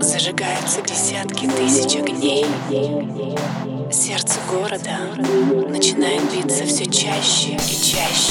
Зажигаются десятки тысяч огней. Сердце города начинает биться все чаще и чаще.